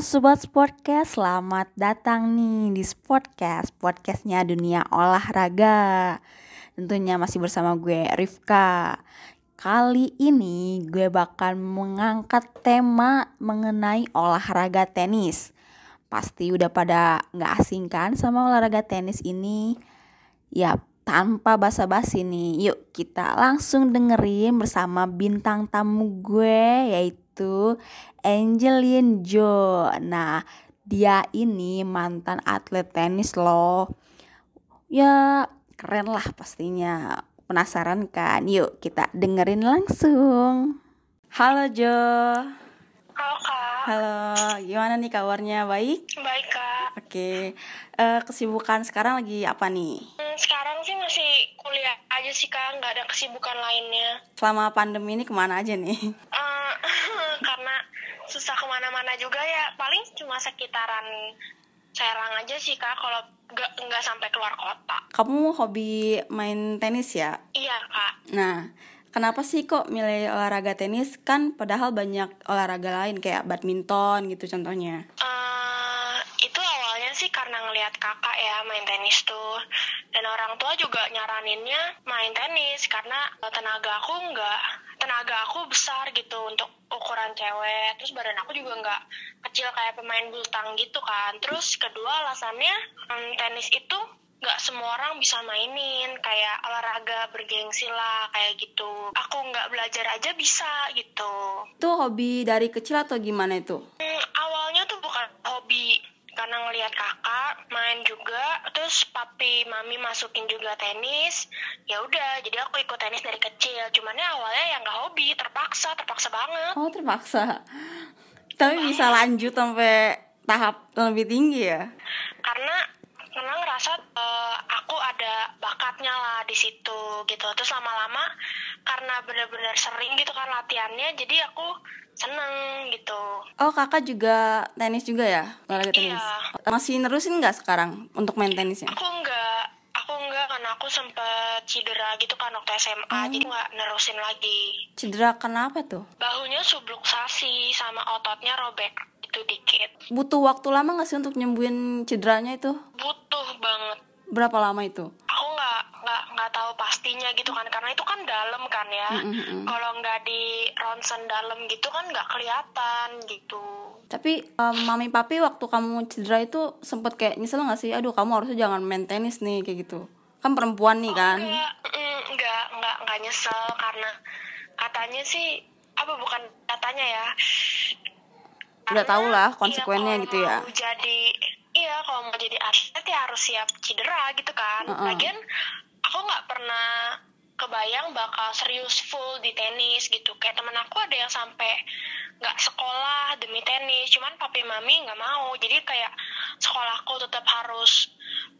Sobat Sportcast, selamat datang nih di Sportcast, podcastnya dunia olahraga. Tentunya masih bersama gue Rifka. Kali ini gue bakal mengangkat tema mengenai olahraga tenis. Pasti udah pada gak asing kan sama olahraga tenis ini? Ya tanpa basa-basi nih Yuk kita langsung dengerin bersama bintang tamu gue yaitu Angelin Jo. Nah, dia ini mantan atlet tenis loh. Ya, keren lah pastinya. Penasaran kan? Yuk kita dengerin langsung. Halo Jo. Halo kak. Halo, gimana nih kabarnya? Baik? Baik kak. Oke, uh, kesibukan sekarang lagi apa nih? Hmm, sekarang sih masih kuliah aja sih kak, nggak ada kesibukan lainnya. Selama pandemi ini ke mana aja nih? Uh, susah ke mana-mana juga ya. Paling cuma sekitaran Serang aja sih kak. Kalau nggak nggak sampai keluar kota. Kamu hobi main tenis ya? Iya kak. Nah kenapa sih kok milih olahraga tenis? Kan padahal banyak olahraga lain kayak badminton gitu contohnya sih karena ngelihat kakak ya main tenis tuh. Dan orang tua juga nyaraninnya main tenis karena tenaga aku nggak tenaga aku besar gitu untuk ukuran cewek. Terus badan aku juga nggak kecil kayak pemain bulu gitu kan. Terus kedua alasannya tenis itu nggak semua orang bisa mainin. Kayak olahraga bergengsi lah kayak gitu. Aku nggak belajar aja bisa gitu. Itu hobi dari kecil atau gimana itu hmm, awalnya tuh bukan hobi karena ngelihat kakak main juga terus papi mami masukin juga tenis. Ya udah jadi aku ikut tenis dari kecil. Cuman ya awalnya ya nggak hobi terpaksa terpaksa banget. Oh terpaksa. Tapi bisa lanjut sampai tahap lebih tinggi ya? Karena karena ngerasa uh, aku ada bakatnya lah di situ gitu. Terus lama-lama karena bener-bener sering gitu kan latihannya jadi aku seneng gitu. Oh kakak juga tenis juga ya? Olahraga tenis? Iya. masih nerusin nggak sekarang untuk main tenisnya aku nggak aku nggak karena aku sempet cedera gitu kan waktu SMA hmm. jadi nggak nerusin lagi. Cedera kenapa tuh? Bahunya subluxasi sama ototnya robek itu dikit. Butuh waktu lama nggak sih untuk nyembuhin cederanya itu? Butuh banget berapa lama itu? Aku nggak nggak nggak tahu pastinya gitu kan. Karena itu kan dalam kan ya. Mm -hmm. kalau nggak di ronsen dalam gitu kan nggak kelihatan gitu. Tapi um, mami papi waktu kamu cedera itu sempet kayak nyesel nggak sih? Aduh kamu harusnya jangan main tenis nih kayak gitu. Kan perempuan nih kan. oh, enggak, enggak enggak enggak nyesel karena katanya sih apa bukan katanya ya? Udah tau lah konsekuensinya iya, gitu ya. jadi iya kalau mau jadi atlet ya harus siap cedera gitu kan. Uh -uh. lagian aku nggak pernah kebayang bakal serius full di tenis gitu. Kayak temen aku ada yang sampai nggak sekolah demi tenis cuman papi mami nggak mau. Jadi kayak sekolahku tetap harus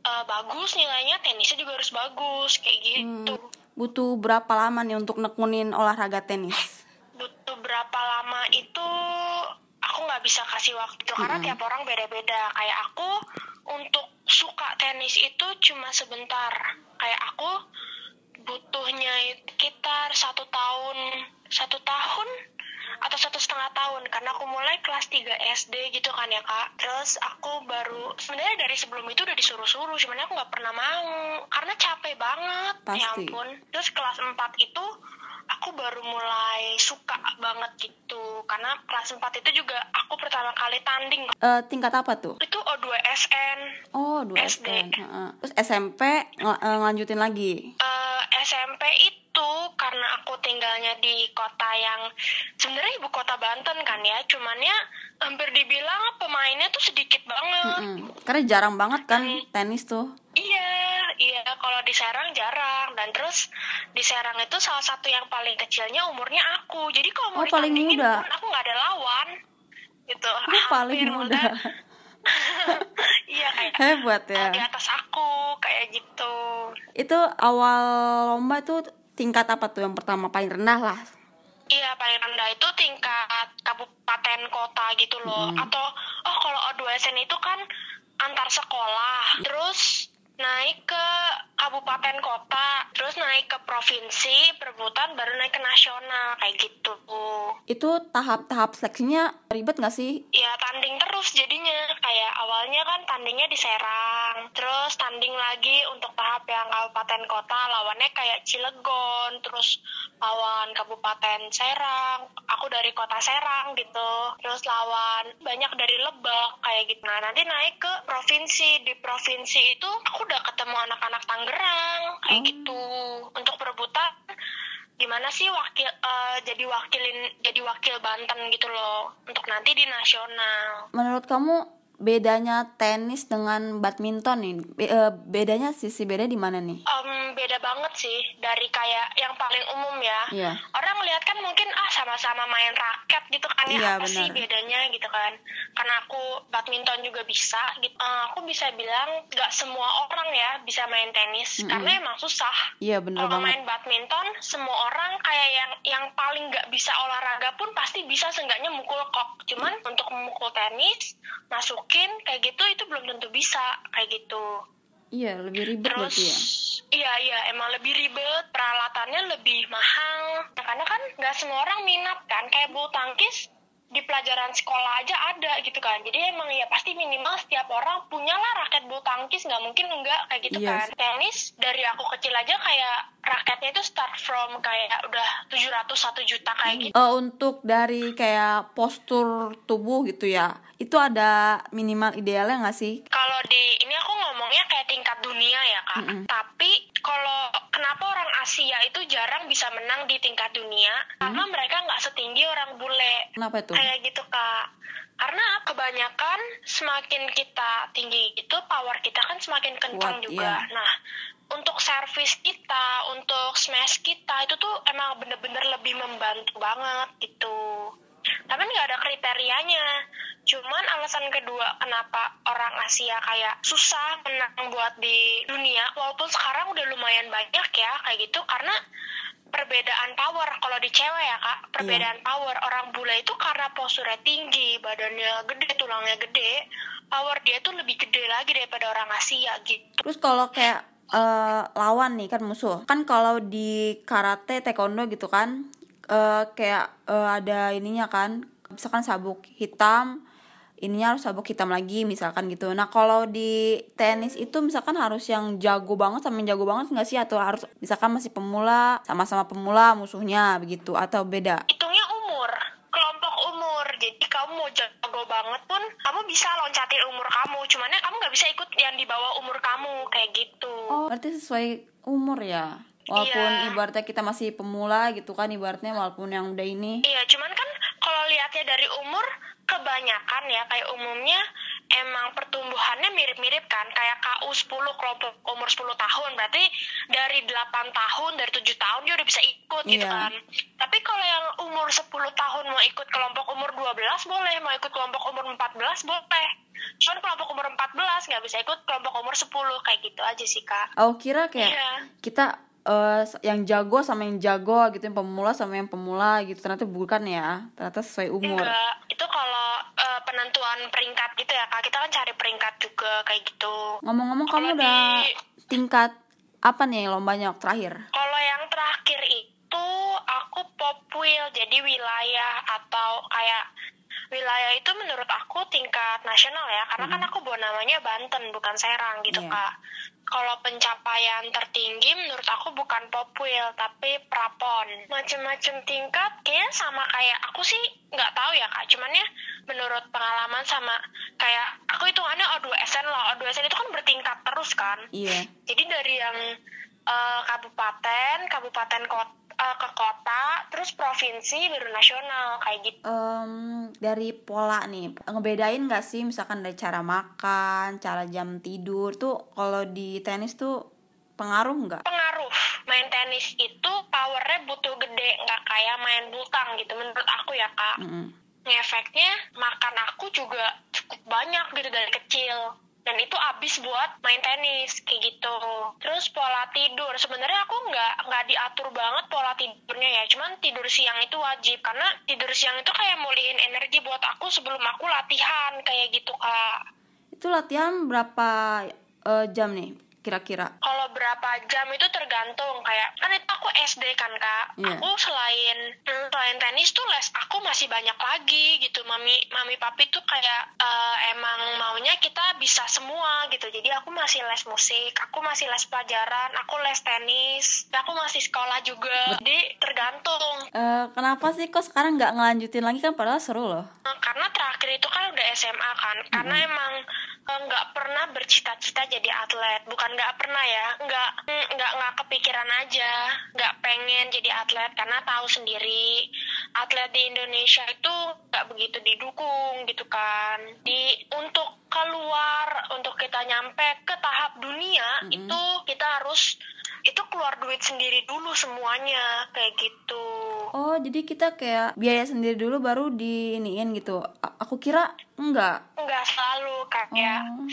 uh, bagus nilainya tenisnya juga harus bagus kayak gitu. Hmm, butuh berapa lama nih untuk nekunin olahraga tenis? Butuh berapa lama itu nggak bisa kasih waktu. Karena mm -hmm. tiap orang beda-beda. Kayak aku untuk suka tenis itu cuma sebentar. Kayak aku butuhnya sekitar satu tahun satu tahun atau satu setengah tahun. Karena aku mulai kelas 3 SD gitu kan ya kak. Terus aku baru sebenarnya dari sebelum itu udah disuruh-suruh. Cuman aku nggak pernah mau. Karena capek banget. Ya Pasti. ya ampun. Terus kelas 4 itu aku baru mulai suka banget gitu karena kelas 4 itu juga aku pertama kali tanding. Uh, tingkat apa tuh? Itu O2SN oh 2 SD uh, terus SMP ng uh, lanjutin lagi? Uh, eh, SMP itu karena aku tinggalnya di kota yang sebenarnya ibu kota Banten kan ya. Cuman ya hampir dibilang pemainnya tuh sedikit banget. Mm -hmm. karena jarang banget kan hmm. tenis tuh. Iya iya kalau di Serang jarang. Dan terus di Serang itu salah satu yang paling kecilnya umurnya aku. Jadi kalau mau oh, paling muda? aku nggak ada lawan. Gitu. Oh, paling muda. iya kayak hebat ya. di atas aku kayak gitu. Itu awal lomba itu tingkat apa tuh? Yang pertama paling rendah lah. Iya paling rendah itu tingkat kabupaten kota gitu loh. Hmm. atau oh kalau O2SN itu kan antar sekolah. Terus naik ke kabupaten kota terus naik ke provinsi perebutan baru naik ke nasional kayak gitu. Itu tahap-tahap seleksinya ribet nggak sih? Ya tanding terus jadinya. Kayak awalnya kan tandingnya di Serang terus tanding lagi untuk tahap yang kabupaten kota lawannya kayak Cilegon terus lawan kabupaten Serang. Aku dari kota Serang gitu terus lawan banyak dari Lebak kayak gitu. Nah nanti naik ke provinsi. Di provinsi itu aku udah ketemu anak-anak Tangerang kayak Oh. gitu. Untuk perebutan gimana sih wakil eh, jadi wakilin jadi wakil Banten gitu loh. Untuk nanti di nasional. Menurut kamu bedanya tenis dengan badminton nih. Be- eh, bedanya sisi beda di mana nih? Em, beda banget sih dari kayak yang paling umum ya. Iya. orang lihat kan mungkin ah sama-sama main raket gitu kan ya. Iya, apa sih benar. bedanya gitu kan? Karena aku badminton juga bisa gitu. Eh, aku bisa bilang nggak semua orang ya bisa main tenis Mm-mm. karena emang susah. Iya bener kalau banget. main badminton semua orang kayak yang yang paling nggak bisa olahraga pun pasti bisa seenggaknya mukul kok. Cuman untuk memukul tenis masukin kayak gitu itu belum tentu bisa kayak gitu. Iya lebih ribet terus ya? iya iya emang lebih ribet peralatannya lebih mahal. Ya, karena kan nggak semua orang minat kan kayak bulu tangkis di pelajaran sekolah aja ada gitu kan. Jadi emang ya pasti minimal setiap orang punyalah raket bulu tangkis nggak mungkin enggak kayak gitu Iya kan. tenis dari aku kecil aja kayak raketnya itu start from kayak udah 700 1 juta kayak gitu. Eh, untuk dari kayak postur tubuh gitu ya itu ada minimal idealnya nggak sih? Kalau di ini aku ngomongnya kayak tingkat dunia ya kak. Mm-mm. tapi kalau kenapa orang Asia itu jarang bisa menang di tingkat dunia? Karena mereka nggak setinggi orang bule. Kenapa itu? Kayak gitu kak. Karena kebanyakan semakin kita tinggi itu power kita kan semakin kencang Kuat, juga. Iya. nah untuk servis kita untuk smash kita itu tuh emang bener-bener lebih membantu banget gitu. Tapi nggak ada kriterianya cuman alasan kedua kenapa orang Asia kayak susah menang buat di dunia walaupun sekarang udah lumayan banyak ya kayak gitu karena perbedaan power. Kalau di cewek ya kak perbedaan power. Orang bule itu karena posturnya tinggi badannya gede tulangnya gede power dia tuh lebih gede lagi daripada orang Asia gitu. Terus kalau kayak eh, lawan nih kan musuh. Kan kalau di karate taekwondo gitu kan eh, kayak eh, ada ininya kan misalkan sabuk hitam ininya harus sabuk hitam lagi misalkan gitu. Nah kalau di tenis itu misalkan harus yang jago banget sama yang jago banget nggak sih? Atau harus misalkan masih pemula sama-sama pemula musuhnya begitu. Atau beda? Hitungnya umur kelompok umur. Jadi kamu mau jago banget pun kamu bisa loncatin umur kamu. Cuman ya kamu nggak bisa ikut yang di bawah umur kamu kayak gitu. Oh, berarti sesuai umur ya. Walaupun Iya. ibaratnya kita masih pemula gitu kan ibaratnya walaupun yang udah ini. iya cuman kan kalau lihatnya dari umur kebanyakan ya kayak umumnya emang pertumbuhannya mirip-mirip kan kayak KU 10 kelompok umur 10 tahun berarti dari 8 tahun dari 7 tahun dia udah bisa ikut gitu Iya. kan tapi kalau yang umur 10 tahun mau ikut kelompok umur 12 boleh mau ikut kelompok umur 14 boleh cuman kelompok umur 14 nggak bisa ikut kelompok umur 10 kayak gitu aja sih kak Aku kira kayak Iya. kita eh, yang jago sama yang jago gitu, yang pemula sama yang pemula gitu. Ternyata bukan ya. Ternyata sesuai umur. enggak itu kalau eh, penentuan peringkat gitu ya kak kita kan cari peringkat juga kayak gitu Ngomong-ngomong kamu Kalau udah di- tingkat apa nih lombanya terakhir? Kalau yang terakhir itu aku popwil jadi wilayah atau kayak wilayah itu menurut aku tingkat nasional ya karena kan aku bawa namanya Banten bukan Serang gitu Iya. kak. Kalau pencapaian tertinggi menurut aku bukan popwil tapi prapon. Macem-macem tingkat kayaknya sama kayak aku sih nggak tahu ya kak. Cuman ya menurut pengalaman sama kayak aku hitungannya O2SN loh. O2SN itu kan bertingkat terus kan. Iya. Jadi dari yang eh, kabupaten, kabupaten kota, ke kota, terus provinsi, baru nasional kayak gitu. Em, dari pola nih ngebedain gak sih misalkan dari cara makan, cara jam tidur tuh kalau di tenis tuh pengaruh nggak? Pengaruh main tenis itu powernya butuh gede, nggak kayak main butang gitu menurut aku ya kak. Mm-mm. Ngefeknya makan aku juga cukup banyak gitu dari kecil. Dan itu abis buat main tenis kayak gitu. Terus pola tidur sebenarnya aku nggak nggak diatur banget pola tidurnya ya. Cuman tidur siang itu wajib karena tidur siang itu kayak mulihin energi buat aku sebelum aku latihan kayak gitu kak. Itu latihan berapa eh, jam nih kira-kira? Kalau berapa jam itu tergantung. Kayak kan itu aku SD kan kak. Iya. aku selain hmm, selain tenis tuh les aku masih banyak lagi gitu. Mami mami papi tuh kayak eh, emang maunya kita bisa semua gitu. Jadi aku masih les musik aku masih les pelajaran aku les tenis aku masih sekolah juga. Jadi tergantung. Eh, kenapa sih kok sekarang nggak ngelanjutin lagi? Kan padahal seru loh. Eh, karena terakhir itu kan udah SMA kan. Karena emang nggak pernah bercita-cita jadi atlet. Bukan nggak pernah ya. Nggak mm, nggak nggak kepikiran aja. Nggak pengen jadi atlet karena tahu sendiri. Atlet di Indonesia itu nggak begitu didukung gitu kan. Di untuk keluar untuk kita nyampe ke tahap dunia Mm-mm. itu kita harus itu keluar duit sendiri dulu semuanya. Kayak gitu. Oh jadi kita kayak biaya sendiri dulu baru diiniin gitu. A- aku kira enggak. nggak selalu kayak Oh.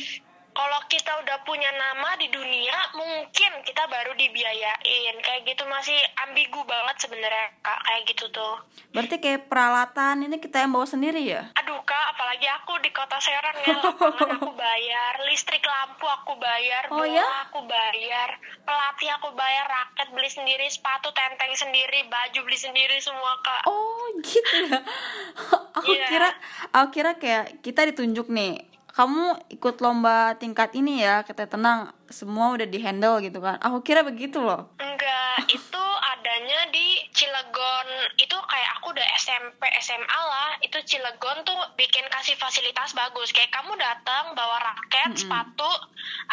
Kalau kita udah punya nama di dunia mungkin kita baru dibiayain. Kayak gitu masih ambigu banget sebenarnya kak. Kayak gitu tuh. Berarti kayak peralatan ini kita yang bawa sendiri ya? Aduh kak apalagi aku di kota Serang ya. Lapangan aku bayar listrik lampu aku bayar Oh, bola ya? aku bayar pelatih aku bayar raket beli sendiri sepatu tenteng sendiri baju beli sendiri semua kak. Oh gitu ya. Aku Iya. kira aku kira kayak kita ditunjuk nih kamu ikut lomba tingkat ini ya kita tenang semua udah di handle gitu kan aku kira begitu loh Enggak, itu adanya di Cilegon. Itu kayak aku udah SMP, SMA lah. Itu Cilegon tuh bikin kasih fasilitas bagus. Kayak kamu datang bawa raket, Mm-mm. sepatu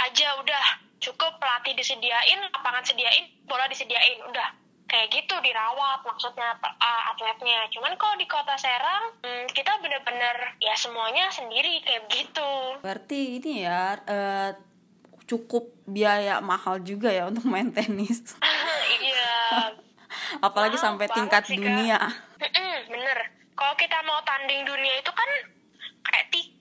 aja udah cukup pelatih disediain, lapangan sediain, bola disediain, udah kayak gitu dirawat maksudnya uh, atletnya. Cuman kalau di kota Serang hmm, kita bener-bener ya semuanya sendiri kayak begitu. berarti ini ya eh, cukup biaya mahal juga ya untuk main tenis Iya. apalagi sampai tingkat sih, dunia Mm-mm, bener. Kalau kita mau tanding dunia itu kan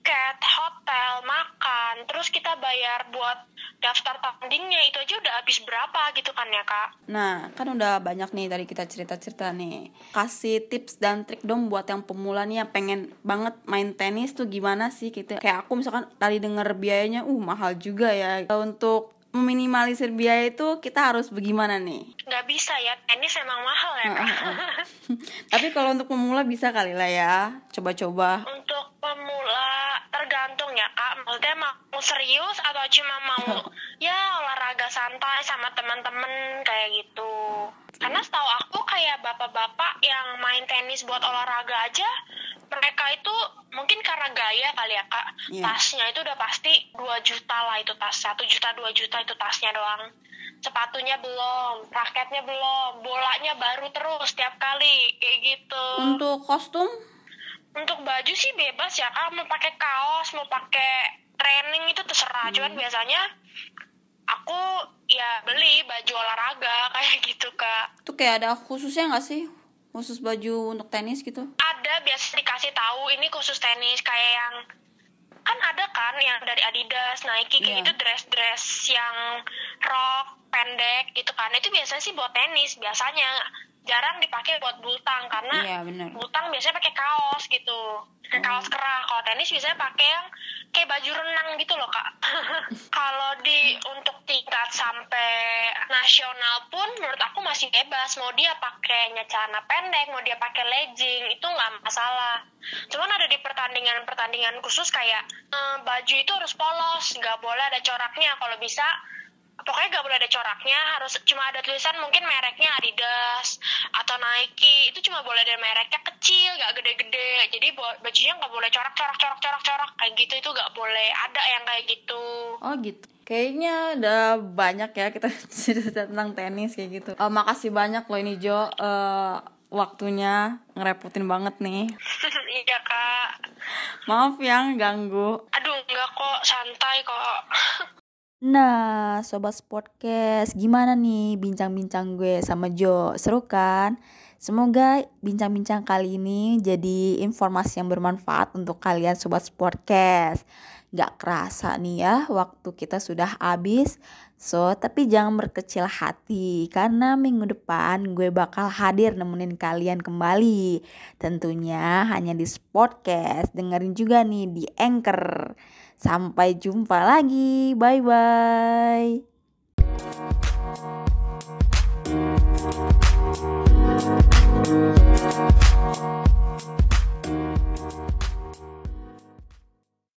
tiket, hotel, makan, terus kita bayar buat daftar tandingnya itu aja udah habis berapa gitu kan ya kak? Nah, kan udah banyak nih tadi kita cerita-cerita nih. Kasih tips dan trik dong buat yang pemula nih yang pengen banget main tenis tuh gimana sih kita. Kayak aku misalkan tadi denger biayanya uh mahal juga ya. Untuk meminimalisir biaya itu kita harus bagaimana nih? Nggak bisa ya, tenis emang mahal ya kak. Tapi kalau untuk pemula bisa kali lah ya. Coba-coba. Untuk ya kak, maksudnya mau serius atau cuma mau ya olahraga santai sama teman-teman kayak gitu. Karena setahu aku kayak bapak-bapak yang main tenis buat olahraga aja, mereka itu mungkin karena gaya kali ya kak, Iya. tasnya itu udah pasti 2 juta lah itu tas, satu juta 2 juta itu tasnya doang. Sepatunya belum, raketnya belum, bolanya baru terus tiap kali kayak gitu. Untuk kostum Untuk baju sih bebas ya kak, mau pakai kaos, mau pakai training itu terserah. Cuman biasanya aku ya beli baju olahraga kayak gitu kak. tuh kayak ada khususnya nggak sih? Khusus baju untuk tenis gitu? Ada biasa dikasih tahu ini khusus tenis kayak yang kan ada kan yang dari Adidas, Nike kayak Iya. gitu dress-dress yang rok pendek gitu kan. Itu biasanya sih buat tenis biasanya. Jarang dipakai buat bultang karena Iya. Butang biasanya pakai kaos gitu, pakai kaos kerah. Kalau tenis biasanya pakai yang kayak baju renang gitu loh kak. Kalau di untuk tingkat sampai nasional pun menurut aku masih bebas. Mau dia pakainya celana pendek, mau dia pakai legging itu nggak masalah. Cuman ada di pertandingan-pertandingan khusus kayak eh, baju itu harus polos, nggak boleh ada coraknya. Kalau bisa pokoknya gak boleh ada coraknya harus cuma ada tulisan mungkin mereknya Adidas atau Nike itu cuma boleh ada mereknya kecil gak gede-gede jadi bajunya nggak boleh corak corak corak corak corak kayak gitu itu gak boleh ada yang kayak gitu Oh gitu. Kayaknya udah banyak ya kita cerita tentang tenis kayak gitu. Eh, makasih banyak loh ini Jo. Eh, waktunya ngerepotin banget nih. iya kak Maaf yang ganggu. aduh enggak kok santai kok Nah, Sobat Podcast, gimana nih bincang-bincang gue sama Jo? Seru kan? Semoga bincang-bincang kali ini jadi informasi yang bermanfaat untuk kalian Sobat Podcast. Gak kerasa nih ya, waktu kita sudah habis. So, tapi jangan berkecil hati, karena minggu depan gue bakal hadir nemenin kalian kembali. Tentunya hanya di Podcast, dengerin juga nih di Anchor. Sampai jumpa lagi. Bye bye.